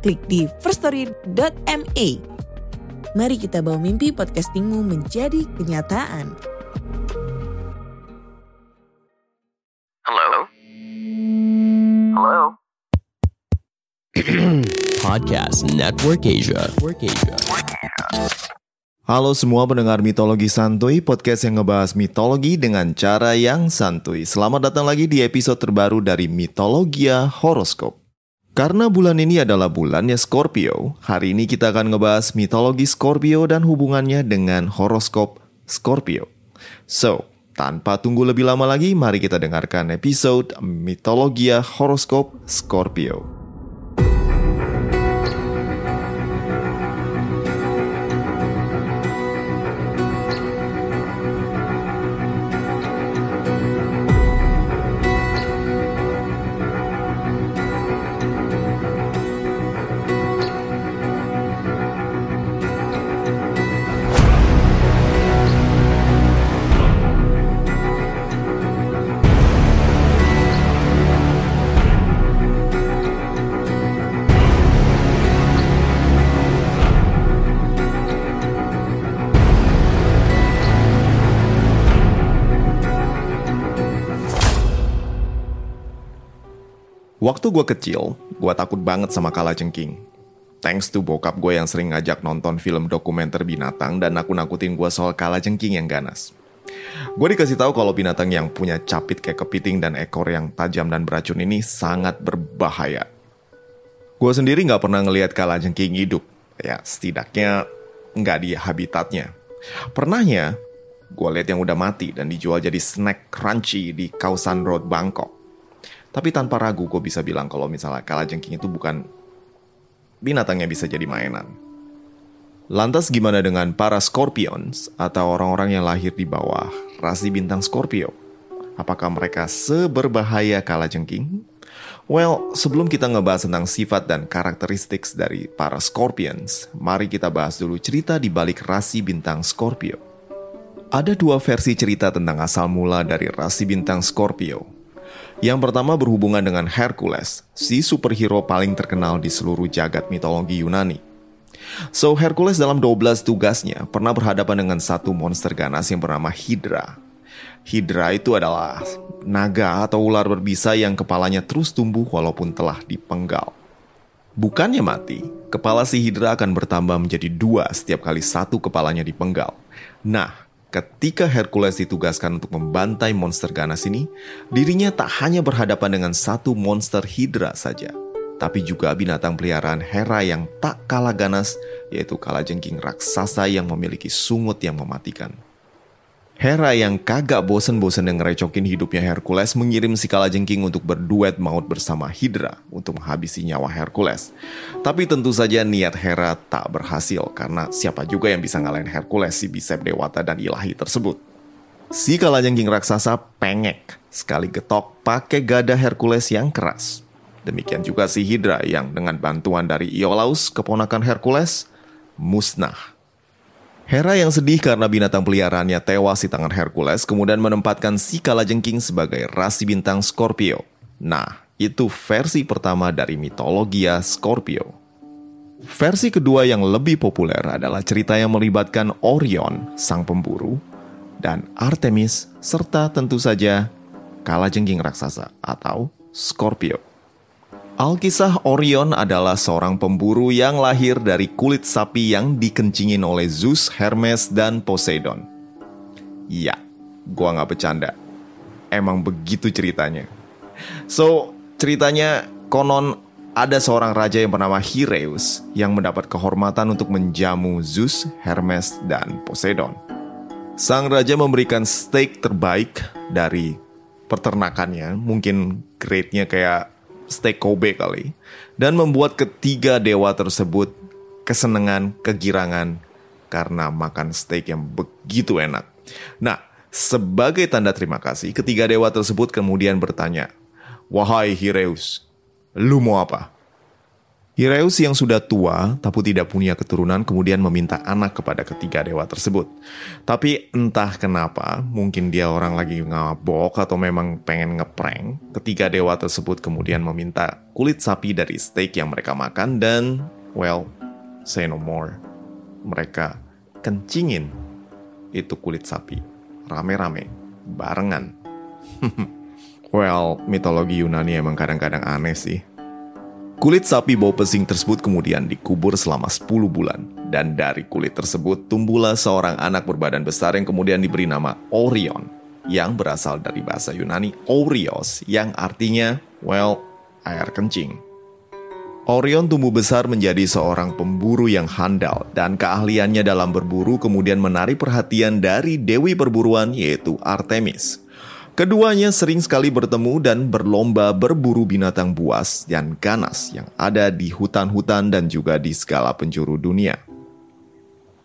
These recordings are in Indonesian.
klik di firststory.me. Mari kita bawa mimpi podcastingmu menjadi kenyataan. Hello? Hello? Podcast Network Asia. Network Asia. Halo semua pendengar mitologi santuy, podcast yang ngebahas mitologi dengan cara yang santuy. Selamat datang lagi di episode terbaru dari Mitologia Horoskop. Karena bulan ini adalah bulannya Scorpio, hari ini kita akan ngebahas mitologi Scorpio dan hubungannya dengan horoskop Scorpio. So, tanpa tunggu lebih lama lagi, mari kita dengarkan episode Mitologia Horoskop Scorpio. Waktu gue kecil, gue takut banget sama kala jengking. Thanks to bokap gue yang sering ngajak nonton film dokumenter binatang dan nakut-nakutin gue soal kala jengking yang ganas. Gue dikasih tahu kalau binatang yang punya capit kayak kepiting dan ekor yang tajam dan beracun ini sangat berbahaya. Gue sendiri nggak pernah ngelihat kala jengking hidup. Ya, setidaknya nggak di habitatnya. Pernahnya, gue lihat yang udah mati dan dijual jadi snack crunchy di Kausan Road, Bangkok. Tapi tanpa ragu gue bisa bilang kalau misalnya kalajengking itu bukan binatang yang bisa jadi mainan. Lantas gimana dengan para Scorpions atau orang-orang yang lahir di bawah rasi bintang Scorpio? Apakah mereka seberbahaya kalajengking? Well, sebelum kita ngebahas tentang sifat dan karakteristik dari para Scorpions, mari kita bahas dulu cerita di balik rasi bintang Scorpio. Ada dua versi cerita tentang asal mula dari rasi bintang Scorpio, yang pertama berhubungan dengan Hercules, si superhero paling terkenal di seluruh jagat mitologi Yunani. So, Hercules dalam 12 tugasnya pernah berhadapan dengan satu monster ganas yang bernama Hydra. Hydra itu adalah naga atau ular berbisa yang kepalanya terus tumbuh walaupun telah dipenggal. Bukannya mati, kepala si Hydra akan bertambah menjadi dua setiap kali satu kepalanya dipenggal. Nah, Ketika Hercules ditugaskan untuk membantai monster ganas ini, dirinya tak hanya berhadapan dengan satu monster Hydra saja, tapi juga binatang peliharaan Hera yang tak kalah ganas, yaitu kalajengking raksasa yang memiliki sungut yang mematikan. Hera yang kagak bosen-bosen yang ngerecokin hidupnya Hercules mengirim si Kalajengking untuk berduet maut bersama Hydra untuk menghabisi nyawa Hercules. Tapi tentu saja niat Hera tak berhasil karena siapa juga yang bisa ngalahin Hercules si Bicep Dewata dan Ilahi tersebut. Si Kalajengking raksasa pengek sekali getok pakai gada Hercules yang keras. Demikian juga si Hydra yang dengan bantuan dari Iolaus, keponakan Hercules, musnah Hera yang sedih karena binatang peliharaannya tewas di tangan Hercules kemudian menempatkan si kalajengking sebagai rasi bintang Scorpio. Nah, itu versi pertama dari mitologia Scorpio. Versi kedua yang lebih populer adalah cerita yang melibatkan Orion, sang pemburu, dan Artemis, serta tentu saja kalajengking raksasa atau Scorpio. Alkisah Orion adalah seorang pemburu yang lahir dari kulit sapi yang dikencingin oleh Zeus, Hermes, dan Poseidon. Ya, gua nggak bercanda. Emang begitu ceritanya. So, ceritanya konon ada seorang raja yang bernama Hireus yang mendapat kehormatan untuk menjamu Zeus, Hermes, dan Poseidon. Sang raja memberikan steak terbaik dari peternakannya, mungkin grade-nya kayak steak Kobe kali, dan membuat ketiga dewa tersebut kesenangan, kegirangan karena makan steak yang begitu enak. Nah, sebagai tanda terima kasih, ketiga dewa tersebut kemudian bertanya, Wahai Hireus, lu mau apa? Hireus yang sudah tua tapi tidak punya keturunan kemudian meminta anak kepada ketiga dewa tersebut. Tapi entah kenapa, mungkin dia orang lagi ngabok atau memang pengen ngeprank, ketiga dewa tersebut kemudian meminta kulit sapi dari steak yang mereka makan dan, well, say no more. Mereka kencingin itu kulit sapi. Rame-rame, barengan. well, mitologi Yunani emang kadang-kadang aneh sih. Kulit sapi bau pesing tersebut kemudian dikubur selama 10 bulan. Dan dari kulit tersebut tumbuhlah seorang anak berbadan besar yang kemudian diberi nama Orion. Yang berasal dari bahasa Yunani Orios yang artinya, well, air kencing. Orion tumbuh besar menjadi seorang pemburu yang handal dan keahliannya dalam berburu kemudian menarik perhatian dari dewi perburuan yaitu Artemis. Keduanya sering sekali bertemu dan berlomba berburu binatang buas dan ganas yang ada di hutan-hutan dan juga di segala penjuru dunia.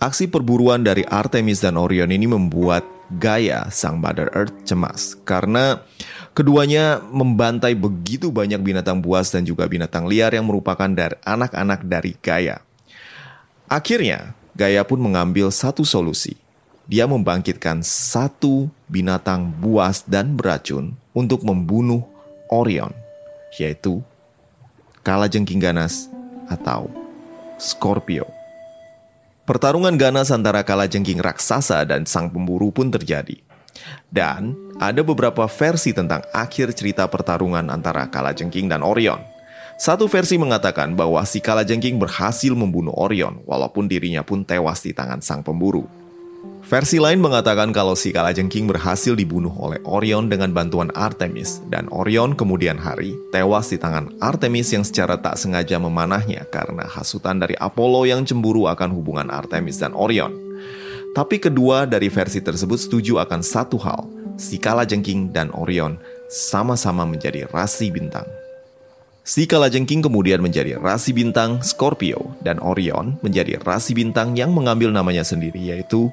Aksi perburuan dari Artemis dan Orion ini membuat Gaia, sang Mother Earth, cemas karena keduanya membantai begitu banyak binatang buas dan juga binatang liar yang merupakan dari anak-anak dari Gaia. Akhirnya, Gaia pun mengambil satu solusi, dia membangkitkan satu binatang buas dan beracun untuk membunuh Orion, yaitu kalajengking ganas atau Scorpio. Pertarungan ganas antara kalajengking raksasa dan sang pemburu pun terjadi. Dan ada beberapa versi tentang akhir cerita pertarungan antara kalajengking dan Orion. Satu versi mengatakan bahwa si kalajengking berhasil membunuh Orion walaupun dirinya pun tewas di tangan sang pemburu. Versi lain mengatakan kalau si Kalajengking berhasil dibunuh oleh Orion dengan bantuan Artemis dan Orion kemudian hari tewas di tangan Artemis yang secara tak sengaja memanahnya karena hasutan dari Apollo yang cemburu akan hubungan Artemis dan Orion. Tapi kedua dari versi tersebut setuju akan satu hal, si Kalajengking dan Orion sama-sama menjadi rasi bintang. Si Kalajengking kemudian menjadi rasi bintang Scorpio dan Orion menjadi rasi bintang yang mengambil namanya sendiri yaitu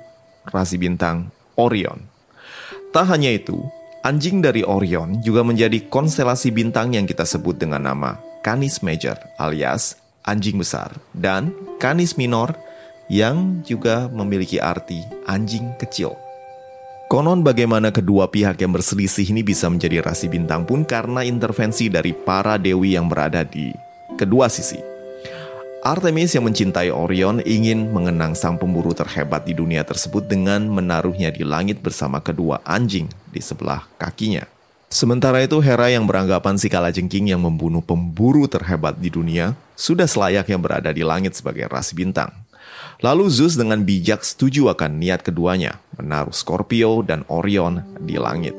rasi bintang Orion. Tak hanya itu, anjing dari Orion juga menjadi konstelasi bintang yang kita sebut dengan nama Canis Major alias anjing besar dan Canis Minor yang juga memiliki arti anjing kecil. Konon bagaimana kedua pihak yang berselisih ini bisa menjadi rasi bintang pun karena intervensi dari para dewi yang berada di kedua sisi. Artemis yang mencintai Orion ingin mengenang sang pemburu terhebat di dunia tersebut dengan menaruhnya di langit bersama kedua anjing di sebelah kakinya. Sementara itu Hera yang beranggapan si kalajengking yang membunuh pemburu terhebat di dunia sudah selayaknya berada di langit sebagai ras bintang. Lalu Zeus dengan bijak setuju akan niat keduanya, menaruh Scorpio dan Orion di langit.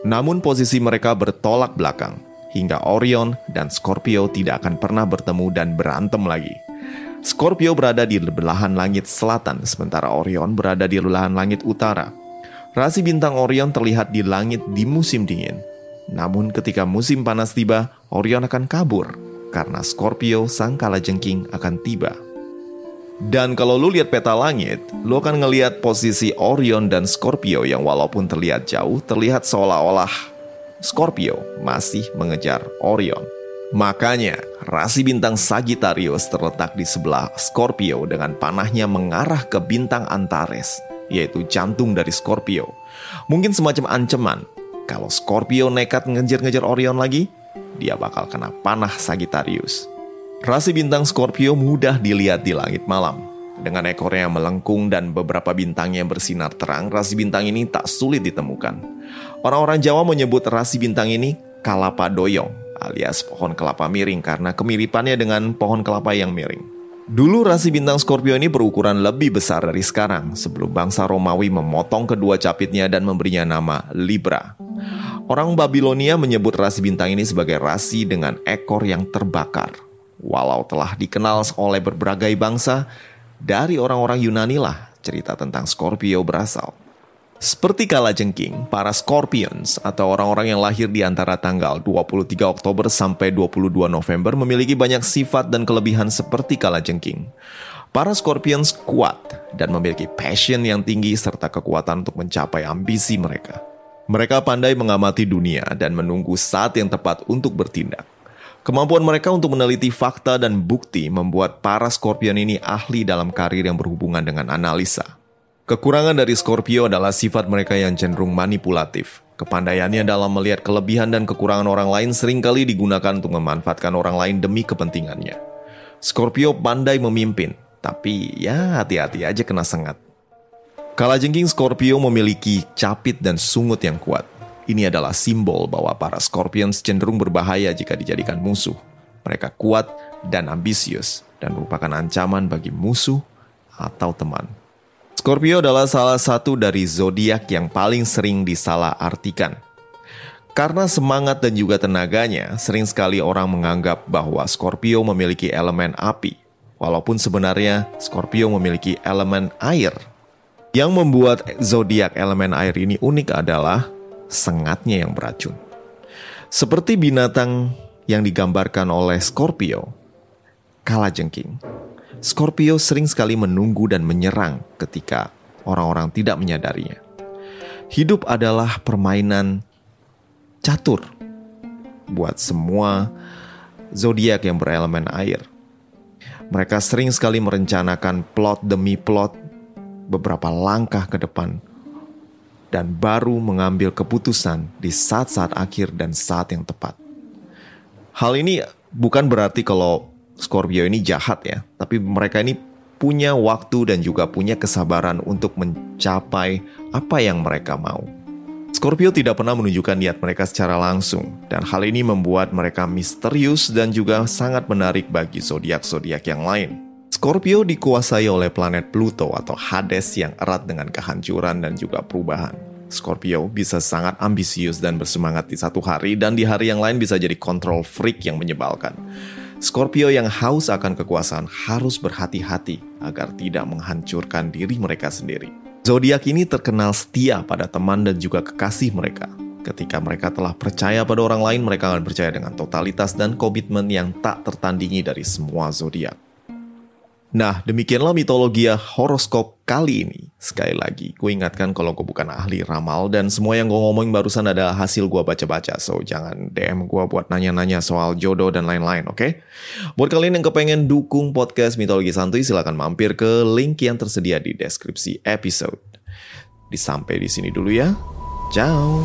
Namun posisi mereka bertolak belakang hingga Orion dan Scorpio tidak akan pernah bertemu dan berantem lagi. Scorpio berada di belahan langit selatan, sementara Orion berada di belahan langit utara. Rasi bintang Orion terlihat di langit di musim dingin. Namun ketika musim panas tiba, Orion akan kabur karena Scorpio sang kalajengking akan tiba. Dan kalau lu lihat peta langit, lu akan ngelihat posisi Orion dan Scorpio yang walaupun terlihat jauh, terlihat seolah-olah Scorpio masih mengejar Orion. Makanya, rasi bintang Sagittarius terletak di sebelah Scorpio dengan panahnya mengarah ke bintang Antares, yaitu jantung dari Scorpio. Mungkin semacam ancaman, kalau Scorpio nekat ngejar-ngejar Orion lagi, dia bakal kena panah Sagittarius. Rasi bintang Scorpio mudah dilihat di langit malam. Dengan ekornya melengkung dan beberapa bintang yang bersinar terang, rasi bintang ini tak sulit ditemukan. Orang-orang Jawa menyebut rasi bintang ini kalapa doyong alias pohon kelapa miring karena kemiripannya dengan pohon kelapa yang miring. Dulu rasi bintang Scorpio ini berukuran lebih besar dari sekarang sebelum bangsa Romawi memotong kedua capitnya dan memberinya nama Libra. Orang Babilonia menyebut rasi bintang ini sebagai rasi dengan ekor yang terbakar. Walau telah dikenal oleh berbagai bangsa, dari orang-orang Yunani lah cerita tentang Scorpio berasal. Seperti kala jengking, para Scorpions atau orang-orang yang lahir di antara tanggal 23 Oktober sampai 22 November memiliki banyak sifat dan kelebihan seperti kala jengking. Para Scorpions kuat dan memiliki passion yang tinggi serta kekuatan untuk mencapai ambisi mereka. Mereka pandai mengamati dunia dan menunggu saat yang tepat untuk bertindak. Kemampuan mereka untuk meneliti fakta dan bukti membuat para Scorpion ini ahli dalam karir yang berhubungan dengan analisa. Kekurangan dari Scorpio adalah sifat mereka yang cenderung manipulatif. Kepandaiannya dalam melihat kelebihan dan kekurangan orang lain sering kali digunakan untuk memanfaatkan orang lain demi kepentingannya. Scorpio pandai memimpin, tapi ya hati-hati aja kena sengat. Kalajengking Scorpio memiliki capit dan sungut yang kuat. Ini adalah simbol bahwa para Scorpions cenderung berbahaya jika dijadikan musuh. Mereka kuat dan ambisius dan merupakan ancaman bagi musuh atau teman. Scorpio adalah salah satu dari zodiak yang paling sering disalahartikan. Karena semangat dan juga tenaganya, sering sekali orang menganggap bahwa Scorpio memiliki elemen api, walaupun sebenarnya Scorpio memiliki elemen air. Yang membuat zodiak elemen air ini unik adalah sengatnya yang beracun. Seperti binatang yang digambarkan oleh Scorpio, kalajengking. Scorpio sering sekali menunggu dan menyerang ketika orang-orang tidak menyadarinya. Hidup adalah permainan catur buat semua zodiak yang berelemen air. Mereka sering sekali merencanakan plot demi plot beberapa langkah ke depan dan baru mengambil keputusan di saat-saat akhir dan saat yang tepat. Hal ini bukan berarti kalau Scorpio ini jahat ya, tapi mereka ini punya waktu dan juga punya kesabaran untuk mencapai apa yang mereka mau. Scorpio tidak pernah menunjukkan niat mereka secara langsung, dan hal ini membuat mereka misterius dan juga sangat menarik bagi zodiak-zodiak yang lain. Scorpio dikuasai oleh planet Pluto atau Hades yang erat dengan kehancuran dan juga perubahan. Scorpio bisa sangat ambisius dan bersemangat di satu hari dan di hari yang lain bisa jadi control freak yang menyebalkan. Scorpio yang haus akan kekuasaan harus berhati-hati agar tidak menghancurkan diri mereka sendiri. Zodiak ini terkenal setia pada teman dan juga kekasih mereka. Ketika mereka telah percaya pada orang lain, mereka akan percaya dengan totalitas dan komitmen yang tak tertandingi dari semua zodiak. Nah, demikianlah mitologi horoskop kali ini. Sekali lagi, gue ingatkan kalau gue bukan ahli ramal dan semua yang gue ngomongin barusan adalah hasil gue baca-baca. So, jangan DM gue buat nanya-nanya soal jodoh dan lain-lain, oke? Okay? Buat kalian yang kepengen dukung podcast Mitologi Santuy, silahkan mampir ke link yang tersedia di deskripsi episode. Disampai di sini dulu ya. Ciao.